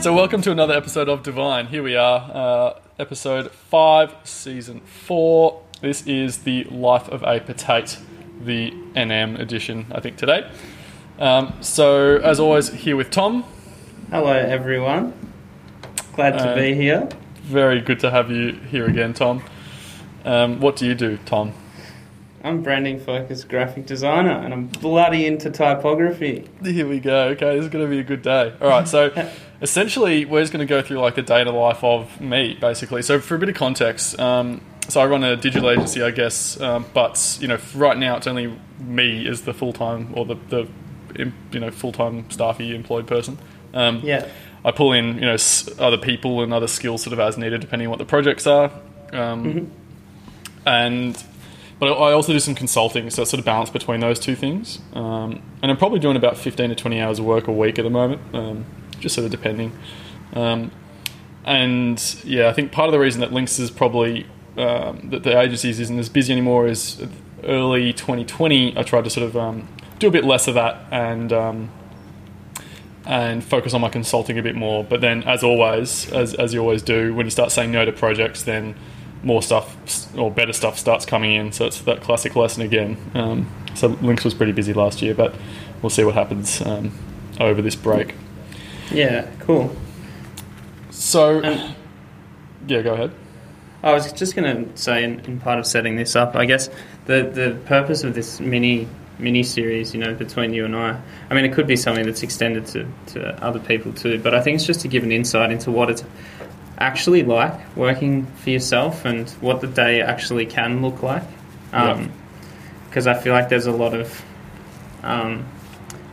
So, welcome to another episode of Divine. Here we are, uh, episode 5, season 4. This is the Life of a Potate, the NM edition, I think, today. Um, so, as always, here with Tom. Hello, everyone. Glad to Uh, be here. Very good to have you here again, Tom. Um, what do you do, Tom? I'm branding focused graphic designer and I'm bloody into typography. Here we go. Okay, this is going to be a good day. All right, so essentially, we're just going to go through like the day the life of me, basically. So for a bit of context, um, so I run a digital agency, I guess, um, but you know, right now it's only me as the full time or the the you know full time staffy employed person. Um, Yeah. I pull in you know s- other people and other skills sort of as needed, depending on what the projects are. Um, And but I also do some consulting, so it's sort of balance between those two things. Um, and I'm probably doing about 15 to 20 hours of work a week at the moment, um, just sort of depending. Um, and yeah, I think part of the reason that Links is probably um, that the agencies isn't as busy anymore is early 2020. I tried to sort of um, do a bit less of that and um, and focus on my consulting a bit more. But then, as always, as as you always do, when you start saying no to projects, then more stuff or better stuff starts coming in. So it's that classic lesson again. Um, so Lynx was pretty busy last year, but we'll see what happens um, over this break. Yeah, cool. So And yeah, go ahead. I was just going to say, in, in part of setting this up, I guess the, the purpose of this mini mini series, you know, between you and I, I mean, it could be something that's extended to, to other people too, but I think it's just to give an insight into what it's actually like working for yourself and what the day actually can look like. Because I feel like there's a lot of um,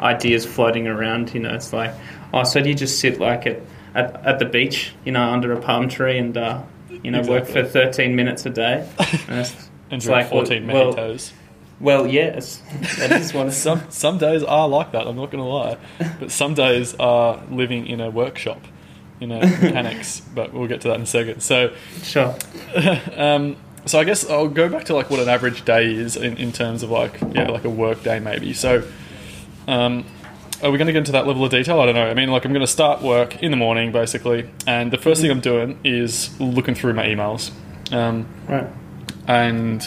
ideas floating around. You know, it's like, oh, so do you just sit like at, at, at the beach, you know, under a palm tree and, uh, you know, work for 13 minutes a day? And it's, And it's like, well- 14 well, mojitos. well, yes, that is one Some some days are like that. I'm not going to lie, but some days are living in a workshop, you know, mechanics. but we'll get to that in a second. So Sure. um, so I guess I'll go back to like what an average day is in, in terms of like yeah like a work day maybe. So um, are we going to get into that level of detail? I don't know. I mean like I'm going to start work in the morning basically, and the first thing I'm doing is looking through my emails, um, Right. and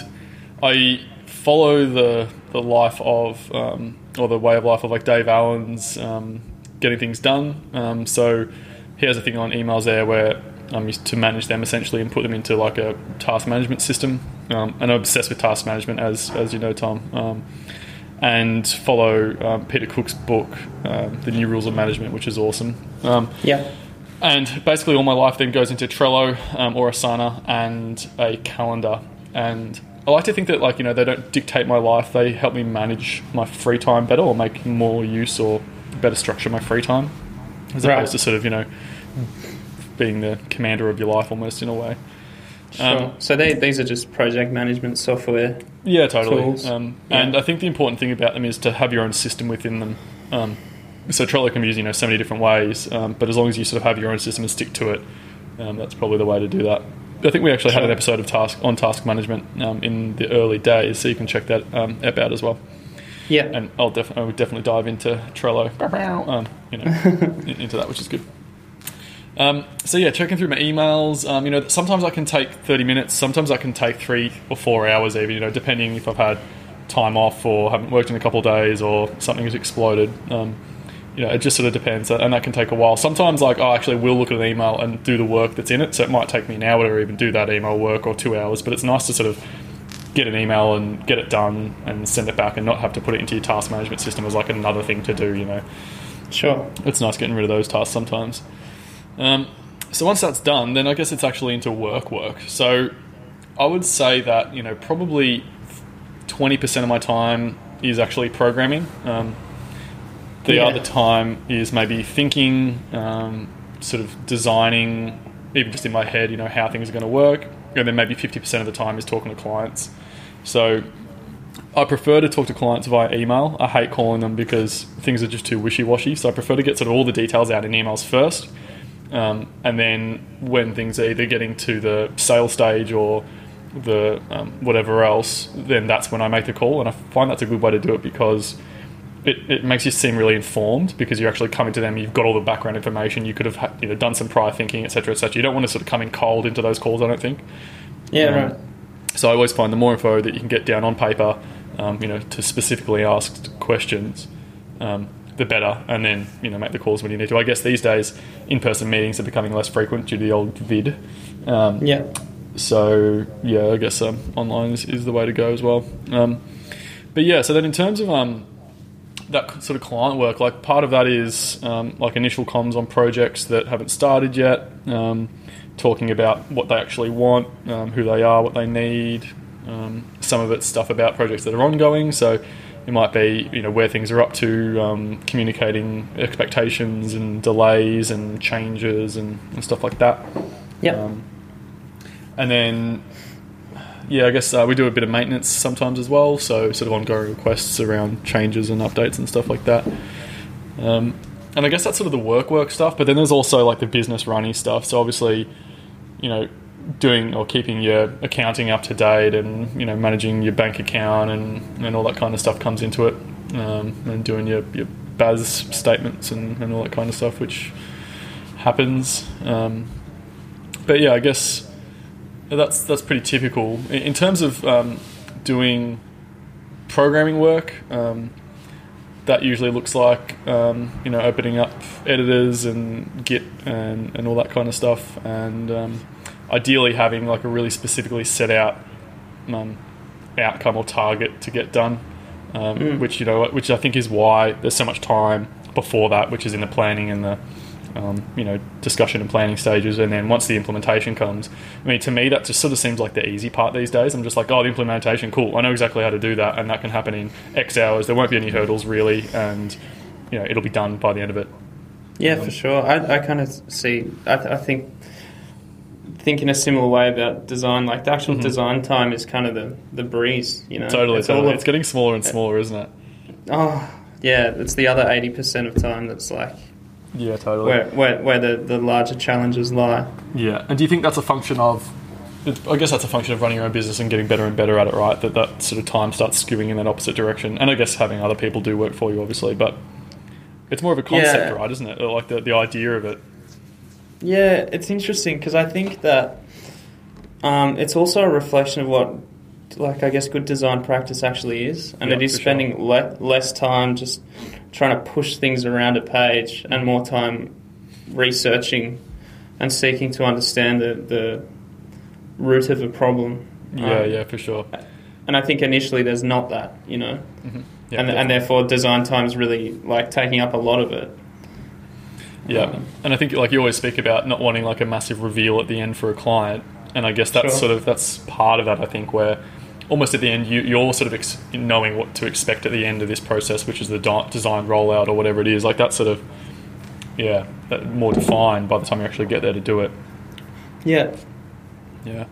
I follow the the life of um, or the way of life of like Dave Allen's um, getting things done. Um, so he has a thing on emails there where I'm used to manage them essentially and put them into like a task management system. Um, and I'm obsessed with task management, as as you know, Tom. Um, and follow um, Peter Cook's book, um, The New Rules of Management, which is awesome. Um, Yeah. and basically, all my life then goes into Trello um, or Asana and a calendar. And I like to think that, like, you know, they don't dictate my life. They help me manage my free time better or make more use or better structure my free time. As Right. opposed to sort of, you know, being the commander of your life almost in a way. Sure. Um, so they, these are just project management software. Yeah, totally. Tools. Um, Yeah. And I think the important thing about them is to have your own system within them. Um, so Trello can be used, you know, so many different ways, um, but as long as you sort of have your own system and stick to it, um, that's probably the way to do that. I think we actually had an episode of task on task management um, in the early days, so you can check that um, app out as well. Yeah. And I'll def- I would definitely dive into Trello, um, you know, into that, which is good. Um, so yeah, checking through my emails. Um, you know, sometimes I can take thirty minutes. Sometimes I can take three or four hours, even. You know, depending if I've had time off or haven't worked in a couple of days or something has exploded. Um, you know, it just sort of depends, and that can take a while. Sometimes, like, I actually will look at an email and do the work that's in it. So it might take me an hour to even do that email work or two hours. But it's nice to sort of get an email and get it done and send it back and not have to put it into your task management system as like another thing to do. You know, Sure. it's nice getting rid of those tasks sometimes. Um, so once that's done, then I guess it's actually into work work. So I would say that you know probably twenty percent of my time is actually programming. Um, the Yeah. other time is maybe thinking, um, sort of designing, even just in my head, you know how things are going to work, and then maybe fifty percent of the time is talking to clients. So I prefer to talk to clients via email. I hate calling them because things are just too wishy washy. So I prefer to get sort of all the details out in emails first. Um, and then when things are either getting to the sale stage or the um, whatever else, then that's when I make the call. And I find that's a good way to do it because it, it makes you seem really informed because you're actually coming to them. You've got all the background information. You could have ha- you know done some prior thinking, etc., etc. You don't want to sort of come in cold into those calls. I don't think. Yeah, Um, right. So I always find the more info that you can get down on paper, um, you know, to specifically asked questions, um, the better. And then you know make the calls when you need to. I guess these days in-person meetings are becoming less frequent due to the old vid. Um, Yeah. so yeah, I guess um, online is, is the way to go as well. Um, but yeah, so then in terms of um, that sort of client work, like part of that is um, like initial comms on projects that haven't started yet, um, talking about what they actually want, um, who they are, what they need. Um, some of it's stuff about projects that are ongoing, so it might be you know where things are up to, um, communicating expectations and delays and changes and, and stuff like that. Yeah. Um, and then, yeah, I guess uh, we do a bit of maintenance sometimes as well. So sort of ongoing requests around changes and updates and stuff like that. Um, and I guess that's sort of the work work stuff. But then there's also like the business running stuff. So obviously, you know, doing or keeping your accounting up to date and you know managing your bank account and, and all that kind of stuff comes into it. Um, and doing your, your BAS statements and, and all that kind of stuff, which happens. Um, but yeah, I guess that's that's pretty typical in in terms of um, doing programming work. Um, that usually looks like um, you know opening up editors and Git and, and all that kind of stuff, and um, ideally having like a really specifically set out um, outcome or target to get done. Um, Which you know, which I think is why there's so much time before that, which is in the planning and the um, you know discussion and planning stages, and then once the implementation comes, I mean, to me that just sort of seems like the easy part these days. I'm just like, oh, the implementation, cool. I know exactly how to do that, and that can happen in X hours. There won't be any hurdles really, and you know it'll be done by the end of it. Yeah, for sure. I, I kind of see. I, th- I think think in a similar way about design. Like the actual design time is kind of the, the breeze. You know, Mm-hmm. Totally, It's totally. of- It's getting smaller and smaller, isn't it? oh, yeah. It's the other eighty percent of time that's like Yeah, totally. where where, where the, the larger challenges lie. Yeah, and do you think that's a function of? I guess that's a function of running your own business and getting better and better at it, right? That that sort of time starts skewing in that opposite direction, and I guess having other people do work for you, obviously, but it's more of a concept, Yeah. right? Isn't it? Like the the idea of it. Yeah, it's interesting because I think that um, it's also a reflection of what, like, I guess good design practice actually is, and Yeah, it is for sure. spending le- less time just trying to push things around a page and more time researching and seeking to understand the, the root of a problem. Yeah, Um, yeah, for sure. And I think initially there's not that, you know, Yeah, and, definitely. and therefore design time is really like taking up a lot of it. Yeah, Um, and I think like you always speak about not wanting like a massive reveal at the end for a client, and I guess that's Sure. sort of that's part of that. I think where almost at the end you you're sort of ex- knowing what to expect at the end of this process, which is the di- design rollout or whatever it is. Like that's sort of yeah, that more defined by the time you actually get there to do it. Yeah. Yeah.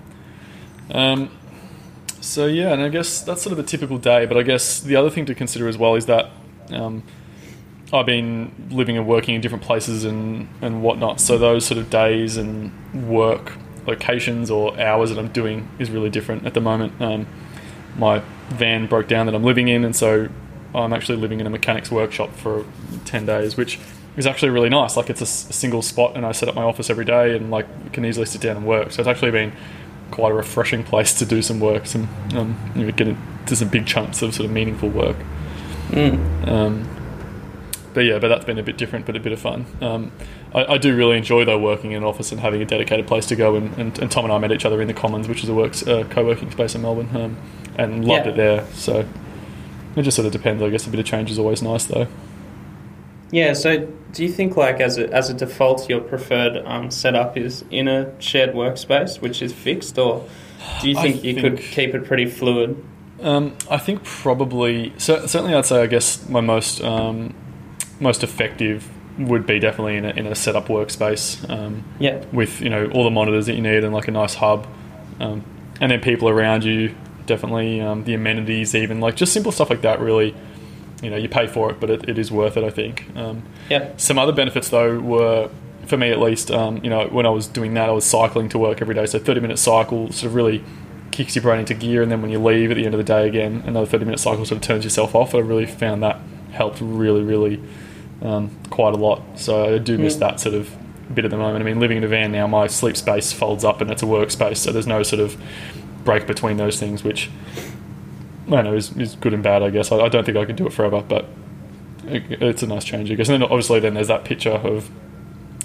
Um, so yeah, and I guess that's sort of a typical day. But I guess the other thing to consider as well is that um, I've been living and working in different places and and whatnot. So those sort of days and work locations or hours that I'm doing is really different at the moment. Um, my van broke down that I'm living in, and so I'm actually living in a mechanics workshop for ten days, which is actually really nice. Like it's a, s- a single spot, and I set up my office every day, and like can easily sit down and work. So it's actually been quite a refreshing place to do some work, some um, you know, get into some big chunks of sort of meaningful work. Mm. Um, but yeah, but that's been a bit different, but a bit of fun. Um, I, I do really enjoy though working in an office and having a dedicated place to go. And, and, and Tom and I met each other in the Commons, which is a works uh, co-working space in Melbourne, um, and loved Yeah. it there. So it just sort of depends. I guess a bit of change is always nice though. Yeah, so do you think like as a as a default your preferred um, setup is in a shared workspace which is fixed or do you I think you could keep it pretty fluid? Um, I think probably certainly I'd say I guess my most um, most effective would be definitely in a, in a setup workspace. Um, Yeah. with you know all the monitors that you need and like a nice hub, um, and then people around you. Definitely um, the amenities, even like just simple stuff like that. Really, you know, you pay for it, but it, it is worth it. I think. Um, Yeah. some other benefits though were, for me at least, um, you know, when I was doing that, I was cycling to work every day. So thirty minute cycle sort of really kicks your brain into gear, and then when you leave at the end of the day again, another thirty minute cycle sort of turns yourself off. I really found that helped really, really um, quite a lot. So I do miss Mm. that sort of bit at the moment. I mean, living in a van now, my sleep space folds up and it's a workspace, so there's no sort of break between those things, which I don't know is, is good and bad. I guess I, I don't think I could do it forever, but it, it's a nice change. I guess. And then obviously, then there's that picture of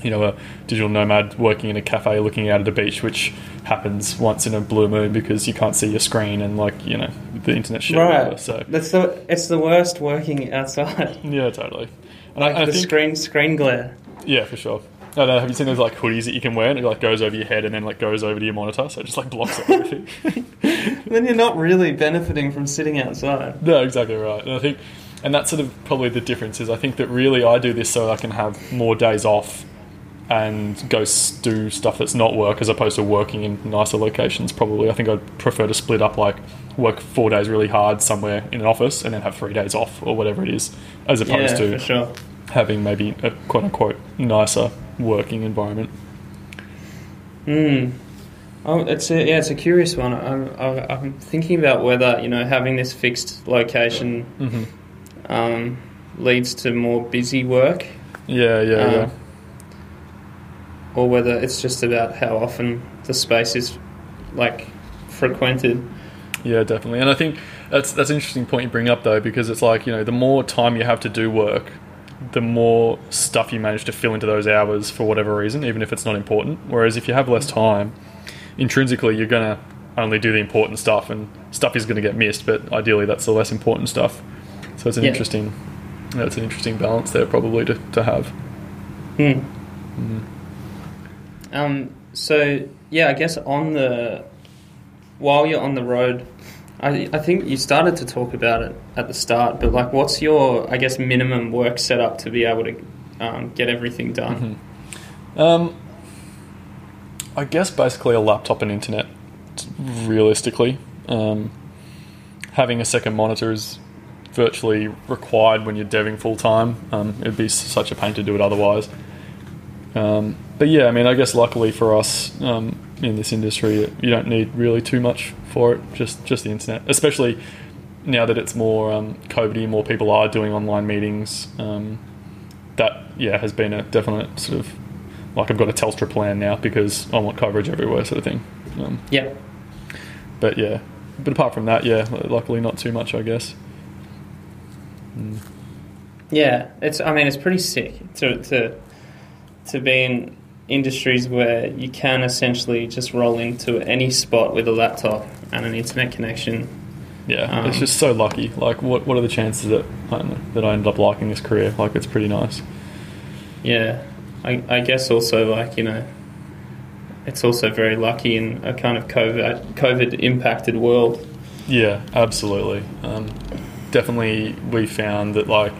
you know a digital nomad working in a cafe, looking out at the beach, which happens once in a blue moon because you can't see your screen and like you know the internet shit. whatever. Right. So That's the it's the worst working outside. yeah, totally. And I, Like and I the think screen screen glare. yeah, for sure. I don't know. Have you seen those like hoodies that you can wear and it like goes over your head and then like goes over to your monitor, so it just like blocks everything. Then you're not really benefiting from sitting outside. No, exactly right. And I think, and that's sort of probably the difference is I think that really I do this so I can have more days off and go do stuff that's not work as opposed to working in nicer locations. Probably, I think I'd prefer to split up like work four days really hard somewhere in an office and then have three days off or whatever it is, as opposed yeah, to sure. having maybe a quote unquote nicer working environment. Hmm. Oh, it's a, yeah, it's a curious one. I'm, I'm I'm thinking about whether you know having this fixed location hmm um, leads to more busy work, Yeah, yeah, Um, yeah. or whether it's just about how often the space is like frequented. Yeah, definitely. And I think that's that's an interesting point you bring up though, because it's like you know the more time you have to do work, the more stuff you manage to fill into those hours for whatever reason, even if it's not important. Whereas if you have less time, intrinsically you're gonna only do the important stuff, and stuff is going to get missed. But ideally, that's the less important stuff. So it's an Yeah. interesting, that's an interesting balance there probably to, to have. Hmm. Um, so yeah, I guess on the while you're on the road, I, I think you started to talk about it at the start, but like, what's your I guess minimum work setup to be able to um, get everything done? Um, I guess basically a laptop and internet. Realistically, um, having a second monitor is virtually required when you're deving full time. Um, it'd be such a pain to do it otherwise. Um, but yeah, I mean, I guess luckily for us um, in this industry, you don't need really too much for it. Just just the internet, especially now that it's more um, COVIDy, more people are doing online meetings. Um, that yeah has been a definite sort of like I've got a Telstra plan now because I want coverage everywhere, sort of thing. Um, Yeah. but yeah, but apart from that, yeah, luckily not too much, I guess. Mm. Yeah, it's. I mean, it's pretty sick to to to be in industries where you can essentially just roll into any spot with a laptop and an internet connection. Yeah, Um, it's just so lucky. Like, what what are the chances that I don't know, that I end up liking this career? Like, it's pretty nice. Yeah, I, I guess also like you know, it's also very lucky in a kind of COVID COVID impacted world. Yeah, absolutely. Um, definitely, we found that like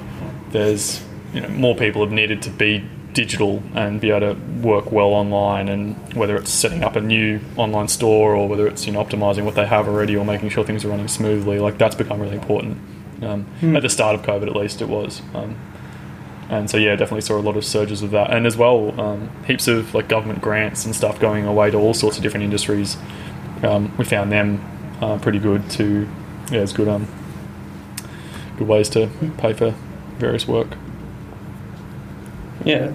there's you know more people have needed to be digital and be able to work well online, and whether it's setting up a new online store or whether it's you know optimizing what they have already or making sure things are running smoothly, like that's become really important. Um, Hmm. At the start of COVID, at least, it was. Um, and so yeah, definitely saw a lot of surges of that, and as well, um, heaps of like government grants and stuff going away to all sorts of different industries. Um, we found them uh, pretty good to yeah, it's good um good ways to pay for various work. Yeah,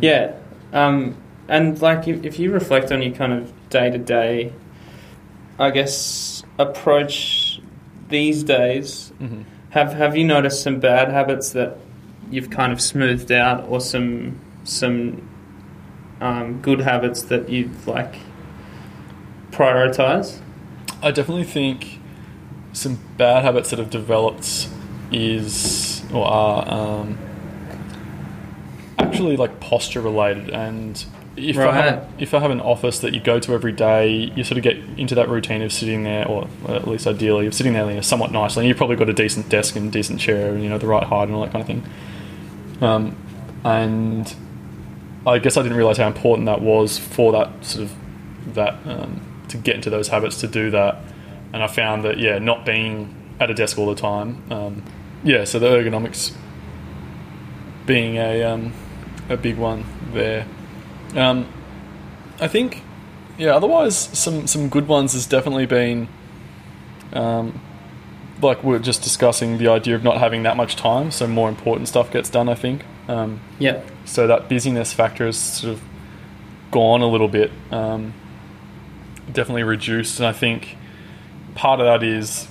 yeah, um, and like if, if you reflect on your kind of day to day, I guess approach these days, Mm-hmm. have have you noticed some bad habits that you've kind of smoothed out, or some some um, good habits that you've like prioritize? I definitely think some bad habits that have developed is or are um, actually like posture related and if I, have, if I have an office that you go to every day, you sort of get into that routine of sitting there, or at least ideally, of sitting there you know, somewhat nicely. And you've probably got a decent desk and decent chair, and you know the right height and all that kind of thing. Um, and I guess I didn't realize how important that was for that sort of that um, to get into those habits to do that. And I found that yeah, not being at a desk all the time, um, yeah. So the ergonomics being a um, a big one there. Um, I think yeah. Otherwise, some some good ones has definitely been um, like we are just discussing the idea of not having that much time, so more important stuff gets done. I think. Um, Yeah. so that busyness factor has sort of gone a little bit, um, definitely reduced, and I think part of that is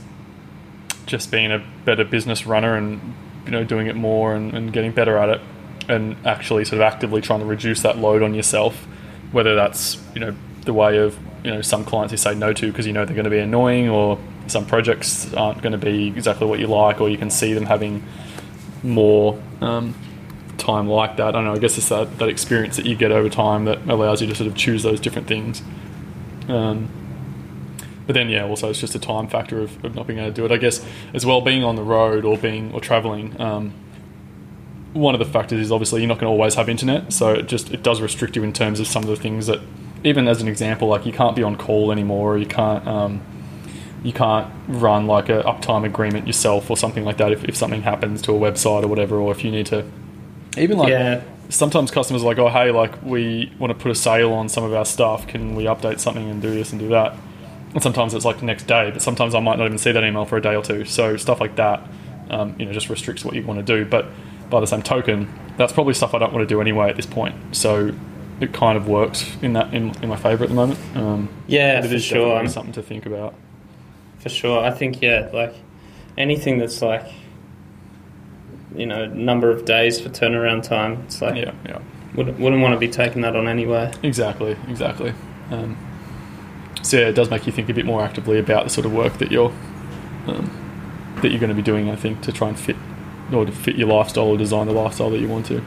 just being a better business runner and you know doing it more and, and getting better at it, and actually sort of actively trying to reduce that load on yourself, whether that's you know the way of you know some clients you say no to because you know they're going to be annoying or some projects aren't going to be exactly what you like or you can see them having more um, time like that. I don't know. I guess it's that, that experience that you get over time that allows you to sort of choose those different things. Um, but then, yeah, also it's just a time factor of, of not being able to do it. I guess as well, being on the road or being or traveling. Um, one of the factors is obviously you're not going to always have internet, so it just it does restrict you in terms of some of the things that, even as an example, like you can't be on call anymore, or you can't. Um, you can't run like a uptime agreement yourself or something like that if, if something happens to a website or whatever or if you need to even like Yeah. sometimes customers are like oh hey like we want to put a sale on some of our stuff can we update something and do this and do that and sometimes it's like the next day but sometimes i might not even see that email for a day or two so stuff like that um, you know just restricts what you want to do but by the same token that's probably stuff i don't want to do anyway at this point so it kind of works in that in, in my favor at the moment um, Yeah, for sure. something to think about For sure. I think, yeah, like anything that's like, you know, number of days for turnaround time, it's like, yeah yeah wouldn't, wouldn't want to be taking that on anyway. Exactly, exactly. Um, so yeah, it does make you think a bit more actively about the sort of work that you're um, that you're going to be doing. I think to try and fit or to fit your lifestyle or design the lifestyle that you want to.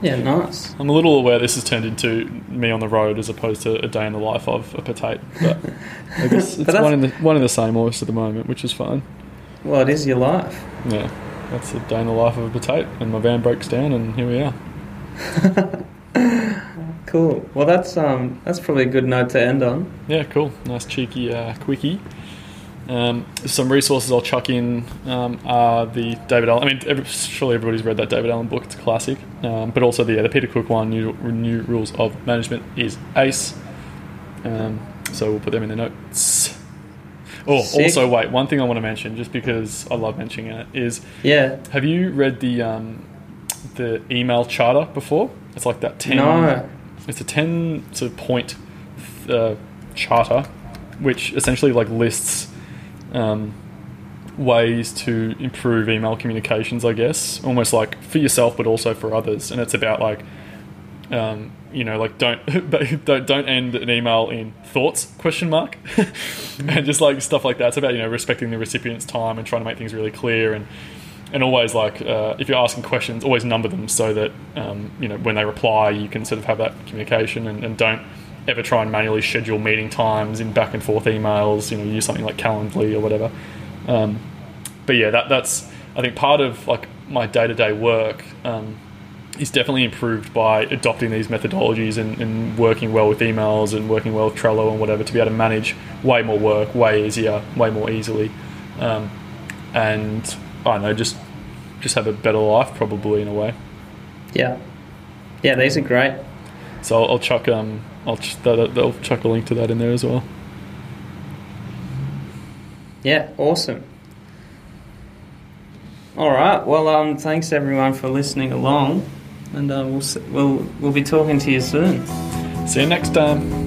Yeah, nice. I'm a little aware this has turned into me on the road as opposed to a day in the life of a potato, but I guess it's one in the one in the same almost at the moment, which is fine. Well, it is your life. Yeah, that's a day in the life of a potato, and my van breaks down, and here we are. Cool. Well, that's um, that's probably a good note to end on. Yeah, cool. Nice cheeky uh, quickie. Um, some resources I'll chuck in um, are the David Allen. I mean, every, surely everybody's read that David Allen book. It's a classic. Um, but also the, yeah, the Peter Cook one, New, New Rules of Management, is ace. Um, so we'll put them in the notes. Oh, Sick. also, wait, one thing I want to mention, just because I love mentioning it, is Yeah. have you read the um, the email charter before? It's like that 10 No. it's a 10 sort of point uh, charter which essentially like lists um, ways to improve email communications i guess. Almost like for yourself but also for others. And it's about like um, you know like don't don't don't end an email in thoughts question mark. And just like stuff like that. It's about you know respecting the recipient's time and trying to make things really clear. And and always like uh, if you're asking questions always number them so that um, you know when they reply you can sort of have that communication and, and don't ever try and manually schedule meeting times in back and forth emails you know use something like calendly or whatever um, but yeah that, that's i think part of like my day-to-day work um, is definitely improved by adopting these methodologies and, and working well with emails and working well with Trello and whatever to be able to manage way more work, way easier, way more easily, um, and I don't know, just just have a better life probably in a way. Yeah. Yeah, these are great. So I'll, I'll chuck um I'll ch- that, I'll chuck a link to that in there as well. Yeah, awesome. All right. Well, um, thanks everyone for listening along, and uh, we'll we'll we'll be talking to you soon. See you next time.